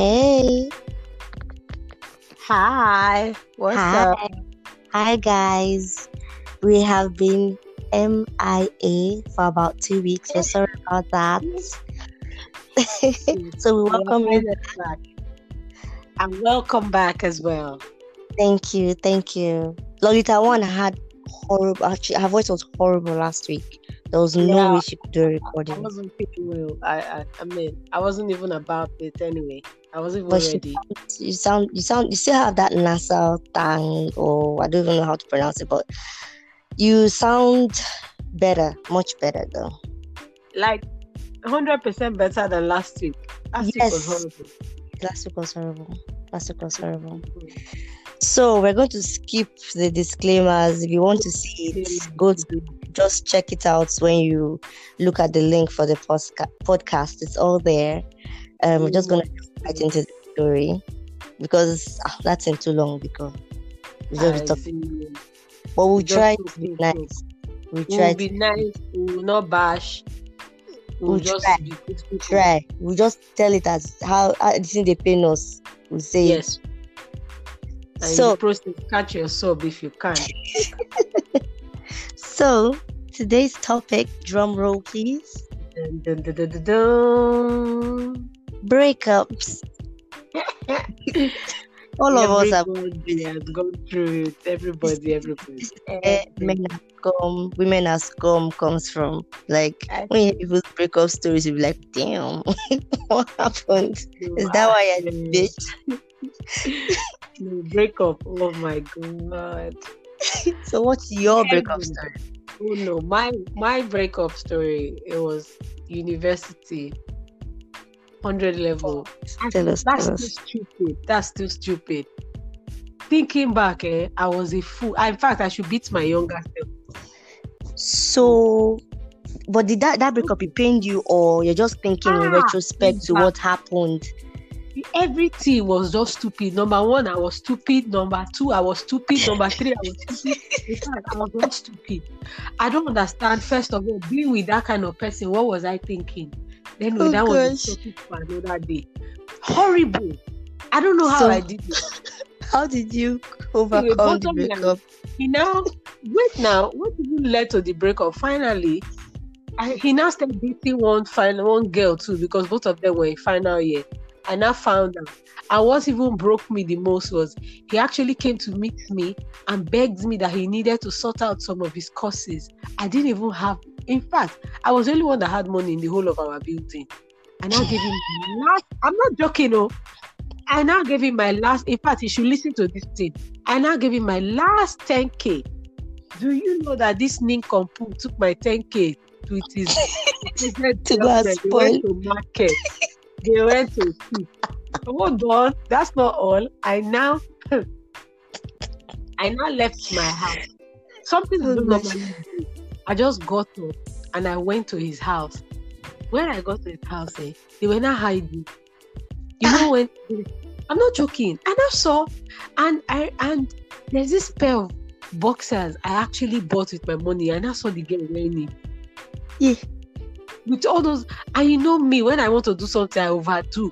Hey. Hi. What's Hi. up? Hi, guys. We have been MIA for about two weeks. We're sorry about that. so we We welcome you. back. And welcome back as well. Thank you. Thank you. Lolita One had horrible. Actually, her voice was horrible last week. There was no Yeah. way she could do a recording. I wasn't feeling well. I, I I mean I wasn't even about it anyway. I wasn't even But she ready. You sound. You sound. You still have that nasal tang, or I don't even know how to pronounce it, but you sound better. Much better though. Like hundred percent better than last week. Last week was horrible. Last week was horrible. Last week was horrible. So we're going to skip the disclaimers. If you want to see it, go to, just check it out when you look at the link for the podcast. It's all there. Um, we're just gonna get right into the story because ah, that's in too long because we just I see. But we'll try to be nice. We'll We try will to be nice. We will not bash. We'll, We'll just try. be good try. We'll just tell it as how how the thing they pain us. We'll say it. Yes. And in So process, catch your sub if you can. so today's topic, drum roll please. Dun, dun, dun. Breakups. All of us have has gone through it. Everybody, everybody. men have come, women has come comes from. Like I when you hear people's breakup stories, you be like, damn, what happened? Is that why you're the bitch? No, breakup. Oh my god. So what's your breakup story? Oh no, my my breakup story. It was university, hundred level. And Tell us, That's tell still us. stupid. That's too stupid. Thinking back, eh, I was a fool. In fact, I should beat my younger self. So but did that, that breakup it pained you or you're just thinking in Ah, retrospect to what happened? Everything was just stupid. Number one, I was stupid. Number two, I was stupid. Number three, I was stupid. In fact, I was not stupid. I don't understand. First of all, being with that kind of person, what was I thinking? Then Oh, that was gosh. a topic for another day. Horrible. I don't know how So- I did it. How did you overcome the line, breakup? He now wait now. What even led to the breakup? Finally, I, he now started dating one final one girl too because both of them were in final year. I now found out. And what even broke me the most was he actually came to meet me and begged me that he needed to sort out some of his courses. I didn't even have. In fact, I was the only one that had money in the whole of our building. I now gave him last, I'm not joking, oh. I now gave him my last. In fact, he should listen to this thing. I now gave him my last 10k. Do you know that this nincompoop took my 10k to his To go and they spoil. to market. They went to see. Hold on, that's not all. I now I now left my house. Something I don't gosh. normally do. I just got up and I went to his house. When I got to his house, eh, they were not hiding. You know when I'm not joking. And I saw and I and there's this pair of boxers I actually bought with my money and I saw the girl wearing it. Yeah. With all those and you know me when I want to do something I overdo.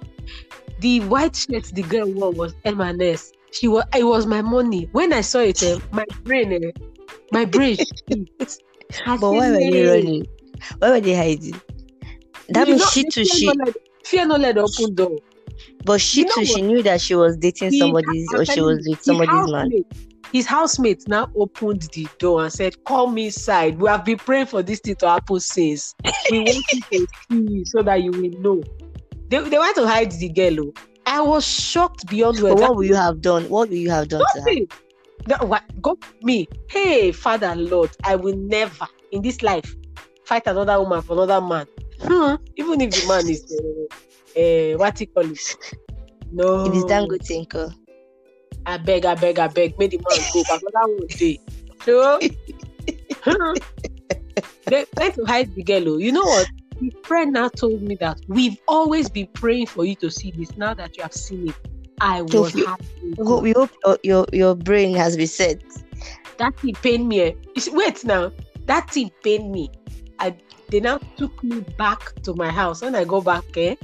The white shirt the girl wore was M&S. She was it was my money. When I saw it, eh, my brain eh, my brain But why were you running? Why were they hiding? That You means know, she too she let- fear no let open door. but she You know too she knew that she was dating somebody's or she was with somebody's man. His housemate now opened the door and said, Come inside. We have been praying for this thing to happen since. We want you to see so that you will know. They, they went to hide the girl. oh. I was shocked beyond words. what will you have done? What will you have done? Nothing. That- what- God, me, hey, Father Lord, I will never in this life fight another woman for another man. Hmm, even if the man is, uh, uh, what you call it? No. Damn good thinker. I beg, I beg, I beg, make the man go. But another one day. So they to hide the girl. oh. You know what? The friend now told me that we've always been praying for you to see this. Now that you have seen it, I So was you- happy. We hope, your, your your brain has been set. That thing pained me. eh. You Wait now. That thing pained me. I they now took me back to my house. When I go back, eh,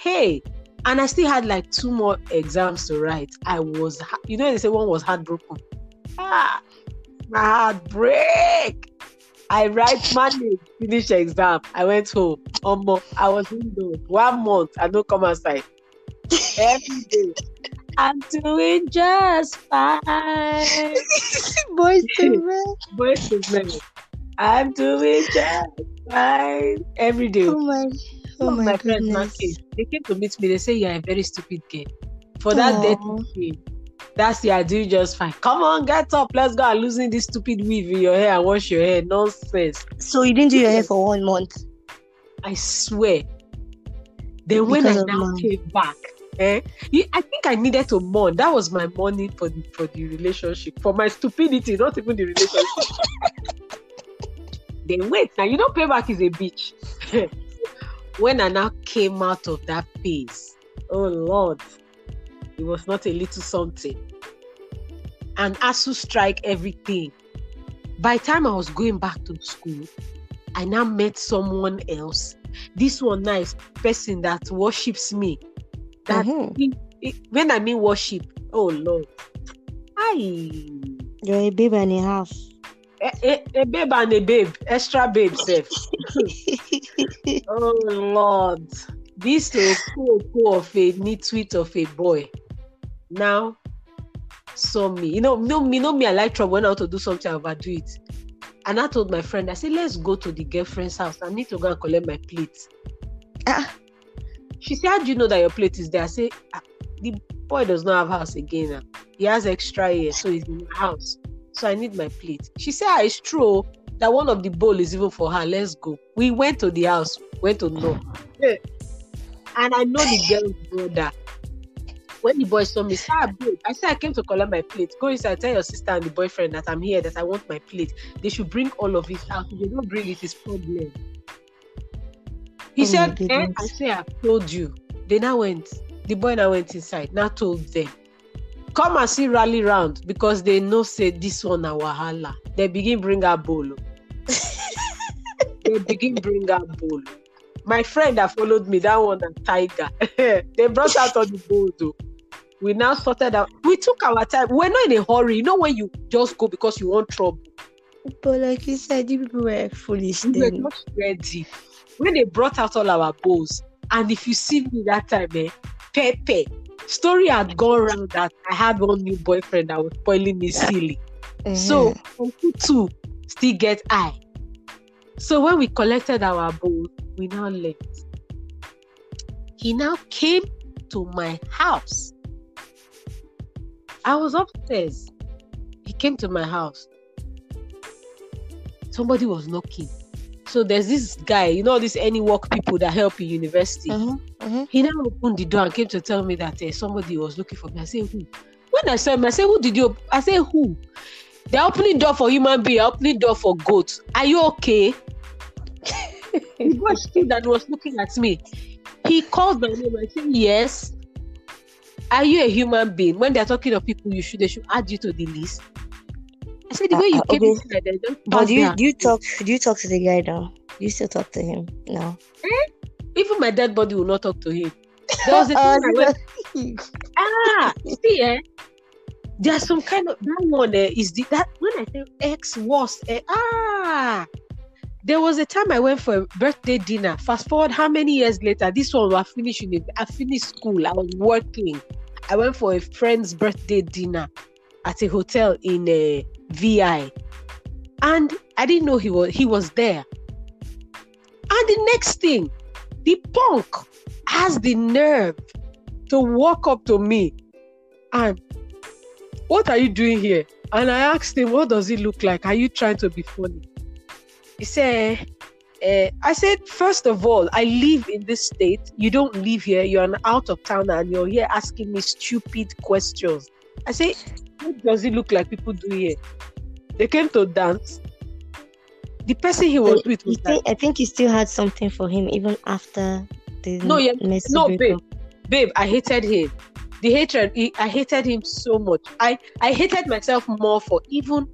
hey, and I still had like two more exams to write. I was, you know, they say one was heartbroken. Ah, my heart break. I write Monday, finish exam. I went home. Um, I was indoors one month. I don't come outside every day. I'm doing just fine. Boyz II Men. Boyz II Men. I'm doing just fine every day. Oh my, oh Some of my friends now came. They came to meet me. They say you're a very stupid girl. For that Aw. dirty thing, that's you're doing just fine. Come on, get up. Let's go and loosen this stupid weave in your hair wash your hair. Nonsense. So you didn't do your hair for one month. I swear. Then when Because I now mom. came back, eh, I think I needed to mourn. That was my mourning for the for the relationship, for my stupidity, not even the relationship. then wait, now you know payback is a bitch. when I now came out of that phase, oh Lord, it was not a little something. And ASUU strike everything. By the time I was going back to school, I now met someone else. This one is person that worships me. That Mhm. he- he- when I mean worship, oh Lord, I You're a babe and a half. A, a, a babe and a babe, extra babe self. Oh Lord, this little cool of a nitwit of a boy. Now saw me. You know, no me, know me. I like trouble when I want to do something, I overdo it. And I told my friend, I said, let's go to the girlfriend's house. I need to go and collect my plate. Ah. She said, How do you know that your plate is there? I say, "Ah, the boy does not have house again. He has extra here, so he's in my house. So I need my plate. She said, ah, it's true oh, that one of the bowl is even for her. Let's go. We went to the house, went to know. And I know the girl's brother. When the boy saw me, say, ah, babe, I said I came to collect my plate. Go inside, tell your sister and the boyfriend that I'm here, that I want my plate. They should bring all of it out. If they don't bring it, it's problem. He Oh said, eh? I say, I told you. They now went. The boy now went inside. Now told them, come and see rally round because they know say this one a wahala. They begin bring out bolo. they begin bring out bolo. My friend that followed me, that one a tiger. they brought out all the though. We now sorted out. We took our time. We're not in a hurry. You know when you just go because you want trouble. But like you said, you people were foolish We were not ready. When they brought out all our bowls, and if you see me that time, eh, Pepe, story had gone around that I had one new boyfriend that was spoiling me silly. So Mhm. Uncle two still get eye. So when we collected our bowl, we now left. He now came to my house. I was upstairs. He came to my house. Somebody was knocking. So there's this guy, you know, these any work people that help in university. Mhm, mhm. He now opened the door and came to tell me that uh, somebody was looking for me. I said, who? When I saw him, I said, who did you? op-" I said, who? They're opening door for human being, opening door for goats. Are you okay? the was and was looking at me. He called my name. I said, yes. Are you a human being? When they're talking of people, you should they should add you to the list. I said, the way you uh, came okay. inside, they just But do you do you talk do you talk to the guy now? Do you still talk to him now? Even my dead body will not talk to him. There was a Uh, time I went ah see eh there's some kind of that one eh, is the that when I say X was eh, ah there was a time I went for a birthday dinner. Fast forward how many years later, this one was finished uni- I finished school. I was working. I went for a friend's birthday dinner at a hotel in uh, VI. And I didn't know he was he was there. And the next thing, the punk has the nerve to walk up to me and what are you doing here? And I asked him, what does it look like? Are you trying to be funny? He said, eh, I said, first of all, I live in this state. You don't live here. You're an out of towner and you're here asking me stupid questions. I say, what does it look like people do here? They came to dance. The person he was with was think, I think you still had something for him even after the No, yeah, no, breakup. babe, I hated him. The hatred, he- I hated him so much. I, I hated myself more for even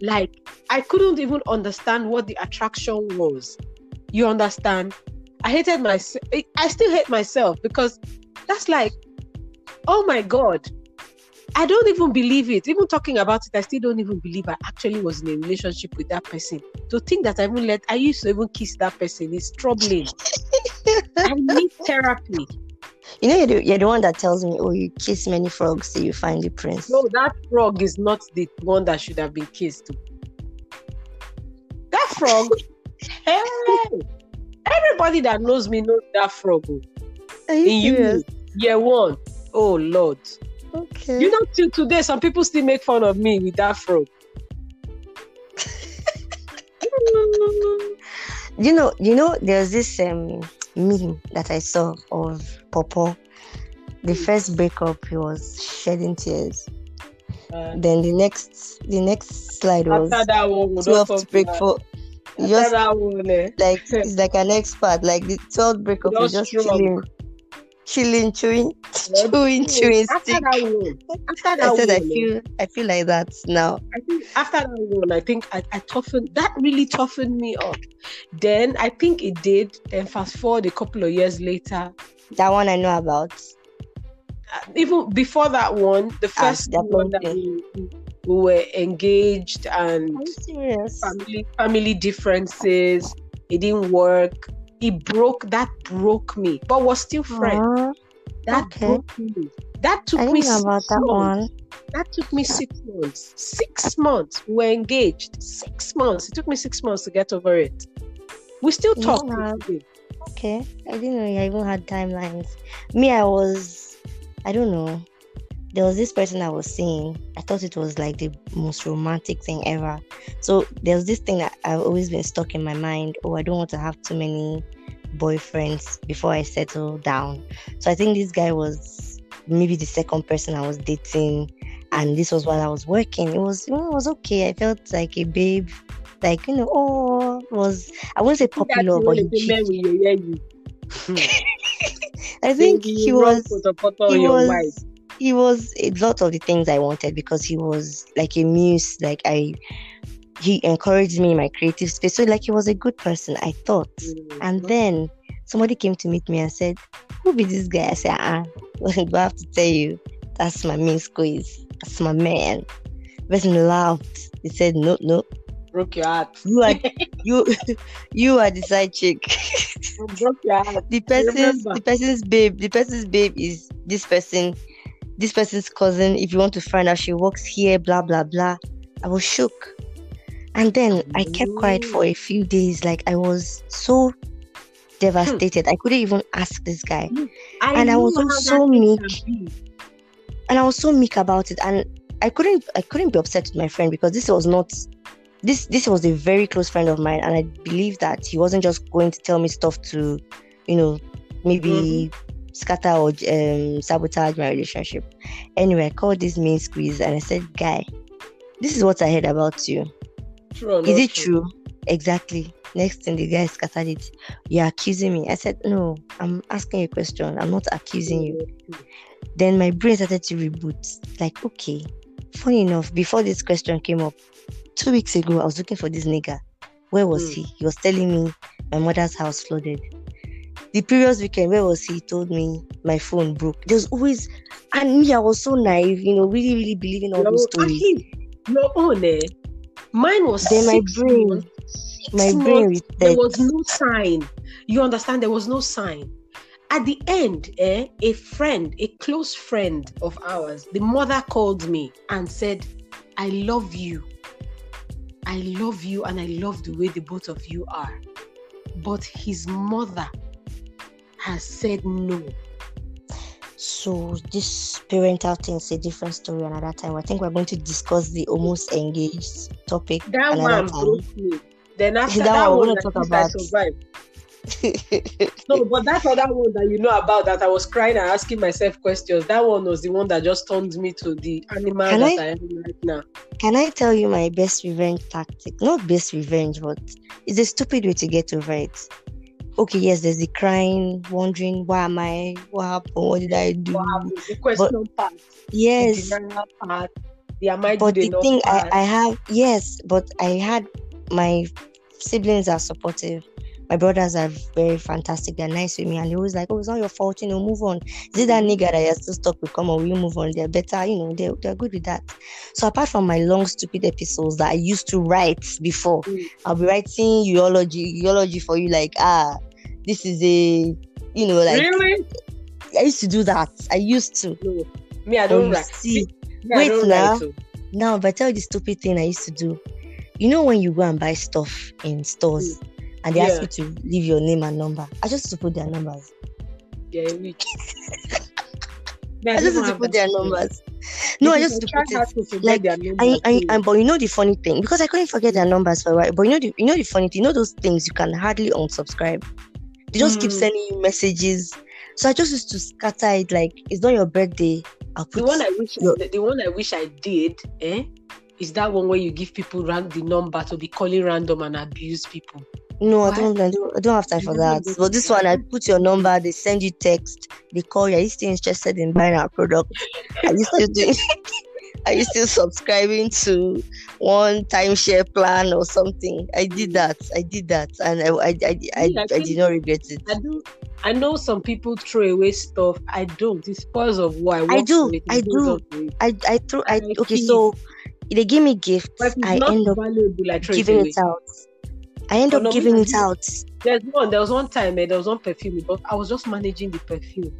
like I couldn't even understand what the attraction was. You understand? I hated myself. I still hate myself because That's like, oh my God. I don't even believe it. Even talking about it, I still don't even believe I actually was in a relationship with that person. To think that I even let I used to even kiss that person is troubling. I need therapy. You know, you're the, you're the one that tells me, oh, you kiss many frogs till you find the prince. No, that frog is not the one that should have been kissed. That frog, hey, everybody that knows me knows that frog. Are you In serious? you, year one. Oh Lord. Okay. You know, till today, some people still make fun of me with that frog. you know, you know, there's this um meme that I saw of Popo. The first breakup, he was shedding tears. Uh, Then the next, the next slide was that one, we don't twelfth talk break for after just that one, eh, like it's like an expert. Like the twelfth breakup, was Just just chilling, chilling, chewing, chewing, chewing after stick. that one, after that I said I one, feel, I feel like that now. I think after that one, I think I, I toughened that really toughened me up. Then I think it did. Then fast forward a couple of years later, That one I know about. uh, even before that one, the Ah, first that one that we, we were engaged and family family differences. It didn't work. It broke. That broke me, but we're still friends. Aw, that okay. broke me. That took me six that months. one. That took me six months. Six months. We were engaged. Six months. It took me six months to get over it. We still You talk. have- Okay, I didn't know you even had timelines. Me, I was, I don't know. There was this person I was seeing. I thought it was like the most romantic thing ever. So there's this thing that I've always been stuck in my mind. Oh, I don't want to have too many boyfriends before I settle down. So I think this guy was maybe the second person I was dating, and this was while I was working. It was, you know, it was okay. I felt like a babe, like you know, oh, it was I wouldn't say popular, but wanna he say, "Man, cheated. we hear you." I think he was he was. He was a lot of the things I wanted because he was like a muse. Like I, he encouraged me in my creative space. So like he was a good person, I thought. And then somebody came to meet me and said, "Who be this guy?" I said, "Ah, do I have to tell you? That's my main squeeze. That's my man." The person laughed. He said, "No, no, broke your heart. you are you you are the side chick." broke your heart. the person's the person's babe the person's babe is this person this person's cousin if you want to find out she works here blah blah blah. I was shook. And then i kept quiet for a few days. Like i was so devastated. I couldn't even ask this guy. Mm. And I was how also that thing meek. and i was so meek about it. And i couldn't i couldn't be upset with my friend because this was not this this was a very close friend of mine. And i believe that he wasn't just going to tell me stuff to you know maybe mm-hmm. Scatter or um, sabotage my relationship anyway i called this main squeeze and i said guy this is what i heard about you True is it true exactly next thing the guy scattered it you're accusing me i said no i'm asking you a question i'm not accusing you then my brain started to reboot. Like, okay, funny enough, before this question came up, two weeks ago, I was looking for this nigga. Where was Hmm. he? He was telling me my mother's house flooded. The previous weekend, where was he? He told me my phone broke. There's always, and me, I was so naive, you know, really, really believing all Your, those stories. your own, eh? Mine was Then my brain- months. My brain months, there was no sign. You understand? There was no sign. At the end, eh, a friend, a close friend of ours, the mother called me and said, I love you. I love you and I love the way the both of you are. But his mother has said no. So this parental thing is a different story another time. I think we're going to discuss the almost engaged topic That one broke me. Then after That that, one one, talk about. survived. No, but that other one that you know about that I was crying and asking myself questions. That one was the one that just turned me to the animal Can that I- I am right now. Can I tell you my best revenge tactic? Not best revenge, but it's a stupid way to get over it. Okay, yes, there's the crying, wondering why am I, what happened, what did I do? The question part, Yes, the part, the am I but the thing I. I have, yes, but I had my siblings are supportive. My brothers are very fantastic. They're nice with me, and they always like, "Oh, it's not your fault. You know, move on." Is it that nigga that you're still stuck with? Come on, we move on. They're better. You know, they're they're good with that. So apart from my long stupid episodes that I used to write before, Mm. I'll be writing eulogy eulogy for you. Like, ah, this is a, you know, like really? I used to do that. I used to. No. Me, I But don't write. see, Me, wait now. oh. now if I tell you the stupid thing I used to do, you know when you go and buy stuff in stores and they ask you to leave your name and number, I just to put their numbers. Yeah. Me, I just to put their numbers. No, I just to put it. like, I, I. I, but you know the funny thing because I couldn't forget their numbers for a while. But you know the you know the funny thing, you know those things you can hardly unsubscribe. They just keep Mm. sending you messages. So I just used to scatter it like it's not your birthday. I'll put the one I wish your- the, the one I wish I did, eh? Is that one where you give people ran, the number to be calling random and abuse people? No, I don't, I don't. I don't have time for that. But this one, I put your number. They send you text. They call you. Are you still interested in buying our product? Are you still doing? Are you still subscribing to one timeshare plan or something? I did that. I did that, and I, I, I, I, Yeah, I did not regret it. I do. I know some people throw away stuff. I don't. It's spoils of war. I, I do, I do. up for it. I, I threw. I okay. So they give me gifts. But if it's I end up valuable, I giving it it out. I end up no, giving it out. There's one. There was one time. Eh, there was one perfume, but I was just managing the perfume.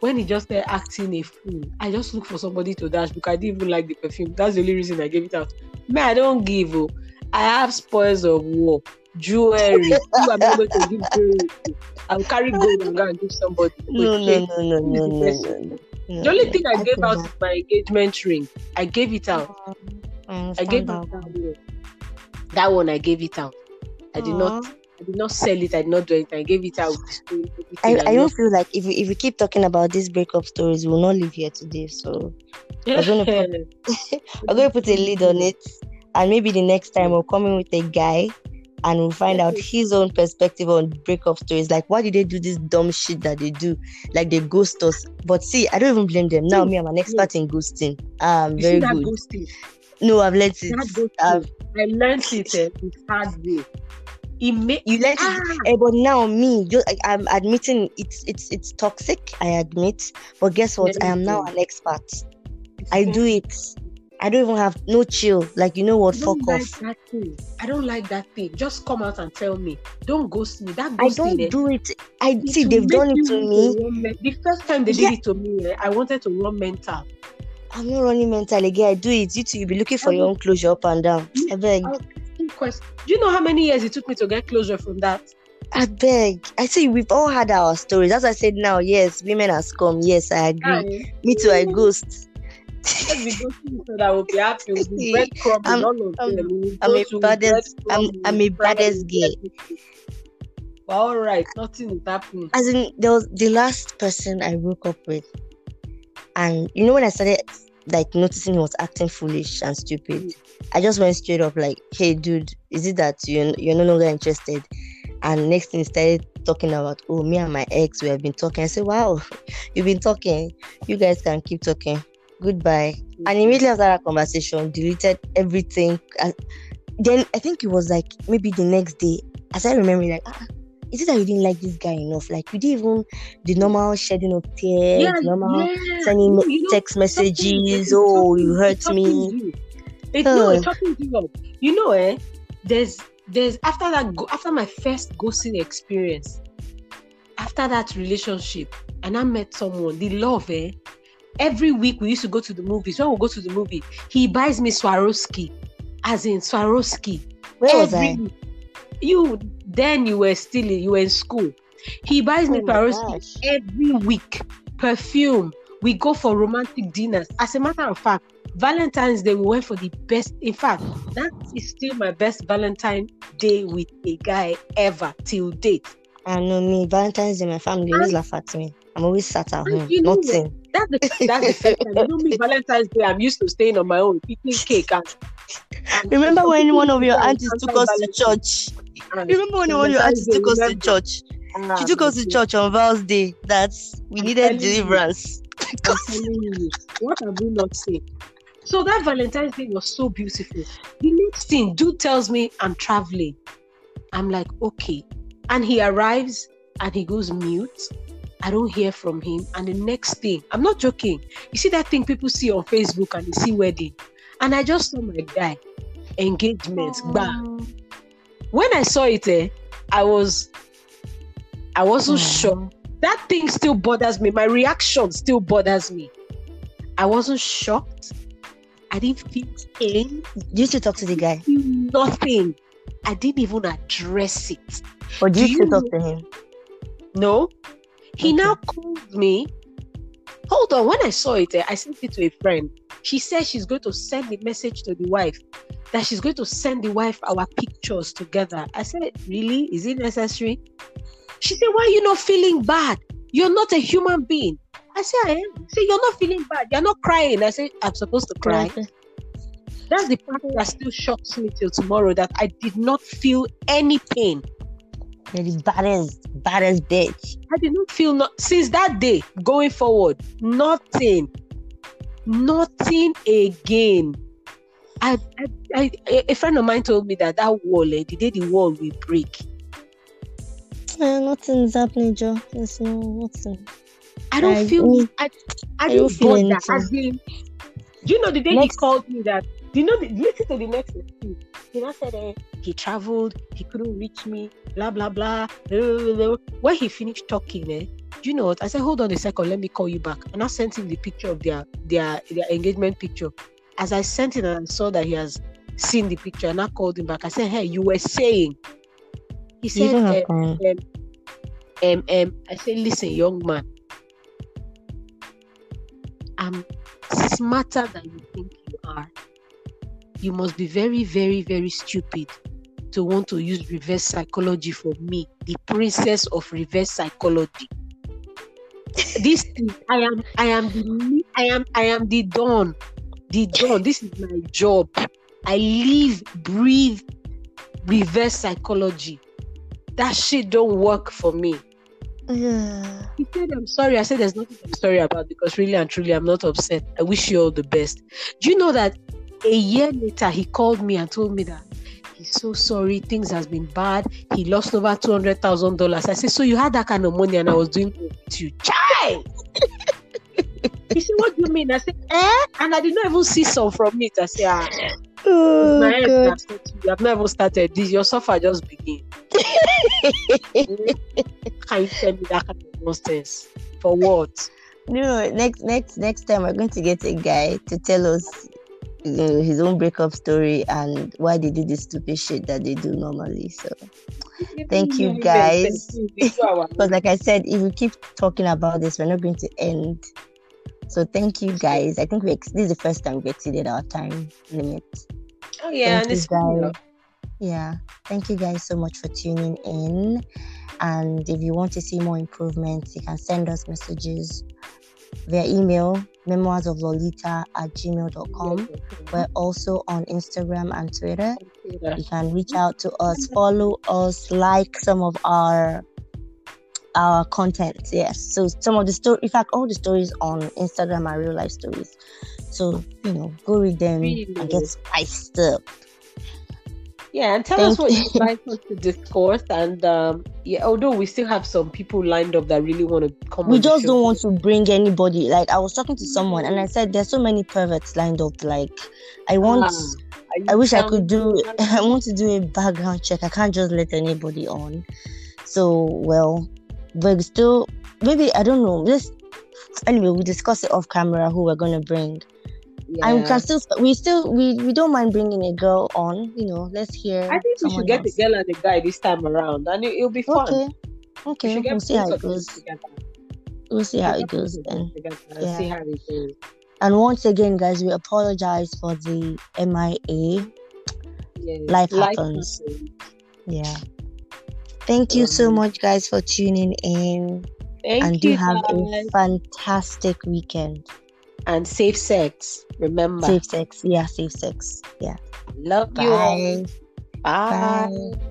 When he just started acting a fool, I just looked for somebody to dash because I didn't even like the perfume. That's the only reason I gave it out. Man, I don't give. Oh, I have spoils of war, jewelry. Who am I going to give jewelry to? I'll carry gold and go and give somebody. No, no, no, no, no, no, no, no. The only thing I gave out is my engagement ring. I gave it out. I I gave understand out. That one I gave it out. I did not. I did not sell it. I did not do anything. I gave it out. stone, I, I don't feel like if we, if we keep talking about these breakup stories, we'll not live here today. So we're gonna I'm going to put a lid on it, and maybe the next time we'll come in with a guy, and we'll find out his own perspective on breakup stories. Like, why did they do this dumb shit that they do? Like they ghost us. But see, I don't even blame them. Now, me, I'm an expert in ghosting. I'm You very good. ghosting? No, I've learned it. I've, I learned it uh, the hard way. It made you it. ah, Eh, but now me, just, I, I'm admitting it's it's it's toxic. I admit. But guess what? I am now an expert. I do it. I don't even have no chill. Like you know what? I Fuck don't like off. that thing. I don't like that thing. Just come out and tell me. Don't ghost me. That I don't eh, do it. I it see they've done it to me. The first time they Yeah. did it to me, eh, I wanted to run mental. I'm not running mental again. I do it. You two, you be looking for your own closure up and down. I beg. I- Question. Do you know how many years it took me to get closure from that? I beg. I see we've all had our stories. As I said now, yes, women has come. Yes, I agree. Guy, Me too, I ghost. Let's be ghosting so that we'll be happy. We'll be breadcrumbing I'm- all of I'm- them. We'll I'm a baddest- I'm- I'm a baddest gay. But all right, nothing is happening. As in, there was the last person I broke up with, and you know when I started like noticing he was acting foolish and stupid, I just went straight up like, "Hey, dude, is it that you you're no longer interested?" And next thing started talking about, "Oh, me and my ex, we have been talking." I said, "Wow, you've been talking. You guys can keep talking. Goodbye." And immediately after that conversation, deleted everything. And then I think it was like maybe the next day, as I remember, like, ah, is it that you didn't like this guy enough? Like, you didn't even the normal shedding of tears, yeah, normal yeah. sending No, you know, text messages. Oh, you hurt me. you. It's no, it's talking to you. You know, eh? There's there's after that after my first ghosting experience, after that relationship, and I met someone, the love, eh? Every week we used to go to the movies. When we go to the movie, he buys me Swarovski, as in Swarovski. Where was every I? You then you were still in, you were in school. He buys me Oh my Swarovski every week. Perfume. We go for romantic dinners. As a matter of fact, Valentine's Day we went for the best. In fact, that is still my best Valentine Day with a guy ever till date. I know me. Valentine's Day, my family always laugh at me. I'm always sat at home. you know? Nothing. That's the that's the first time. You know me, Valentine's Day. I'm used to staying on my own, picking cake. And Remember when one of your Valentine's aunties took us to church? Remember when one of your aunties took us to church? She took us to church on Val's Day. That's we needed deliverance. I'm telling you, what have we not seen? So that Valentine's Day was so beautiful. The next thing, dude tells me I'm traveling. I'm like, okay. And he arrives and he goes mute. I don't hear from him. And the next thing, I'm not joking. You see that thing people see on Facebook and they see wedding. And I just saw my guy engagement. Bam. When I saw it, eh, I was I wasn't Mm. sure. That thing still bothers me. My reaction still bothers me. I wasn't shocked. I didn't feel pain. Do you talk to the guy? nothing. I didn't even address it. Or do Do you you talk to him? No. He Okay. now called me. Hold on. When I saw it, eh, I sent it to a friend. She said she's going to send the message to the wife that she's going to send the wife our pictures together. I said, Really? Is it necessary? She said, Why are you not feeling bad? You're not a human being. I said, I am. Say, You're not feeling bad. You're not crying. I said, I'm supposed to cry. That's the part that still shocks me till tomorrow that I did not feel any pain. You're the baddest, baddest bitch. I did not feel not since that day going forward. Nothing, nothing again. I, I, I a- friend of mine told me that that wall, eh, the day the wall will break. Eh, nothing's happening, Joe. There's no nothing. I don't I feel. don't- I, I, I don't feel that. As in, do you know the day Next- he called me that? Do you know? The, listen to the next excuse. He now said eh, he traveled, he couldn't reach me, blah blah blah. When he finished talking, eh, do you know what? I said, hold on a second, let me call you back. And I sent him the picture of their their their engagement picture. As I sent it and I saw that he has seen the picture, and I called him back. I said, hey, you were saying. He said, eh, have um, um, I said, listen, young man, I'm smarter than you think you are. You must be very, very, very stupid to want to use reverse psychology for me, the princess of reverse psychology. this thing, I am, I am the, I am, I am the dawn, the dawn. This is my job. I live, breathe, reverse psychology. That shit don't work for me. Yeah. He said, I'm sorry. I said, there's nothing I'm sorry about because really and truly, I'm not upset. I wish you all the best. Do you know that a year later, he called me and told me that he's so sorry. Things has been bad. He lost over $200,000. I said, so you had that kind of money and I was doing with you. Child! he said, what do you mean? I said, eh? And I did not even see some from it. I said, ah, Oh, my God. you have never started this. Your suffer just begin. Can you tell me that kind of nonsense? For what? No, next next next time we're going to get a guy to tell us you know, his own breakup story and why they do this stupid shit that they do normally. So Thank you, guys. because like I said, if we keep talking about this, we're not going to end. So thank you guys. I think we ex- this is the first time we exceeded our time limit. Oh yeah, Thank and you, it's cool, guys. Yeah. Thank you guys so much for tuning in. And if you want to see more improvements, you can send us messages via email, memoirs of lolita at gmail.com. We're also on Instagram and Twitter. You can reach out to us, follow us, like some of our our content. Yes. So some of the story in fact all the stories on Instagram are real life stories. So, you know, go read them and get spiced up. Yeah, and tell Thank us what you. you'd like us to discourse. And um, yeah, although we still have some people lined up that really want to come. we just don't want to bring anybody like i was talking to someone and i said there's so many perverts lined up like i want Ah, i wish i could do i want to do a background check i can't just let anybody on so well but still maybe i don't know let's anyway we'll discuss it off camera who we're going to bring and we can still we still we, we don't mind bringing a girl on you know let's hear I think we should get else. the girl and the guy this time around, and it, will be fun. okay We okay get we'll see how it goes together. we'll see how it goes both of them then and Yeah. See how it goes. And once again, guys, we apologize for the MIA. Yeah. Life happens. happens. Yeah. Thank you so Um, much, guys, for tuning in. Thank and do you, have guys. a fantastic weekend. And safe sex. Remember, Safe sex. Yeah, safe sex. Yeah. love you all. Bye. Bye. Bye.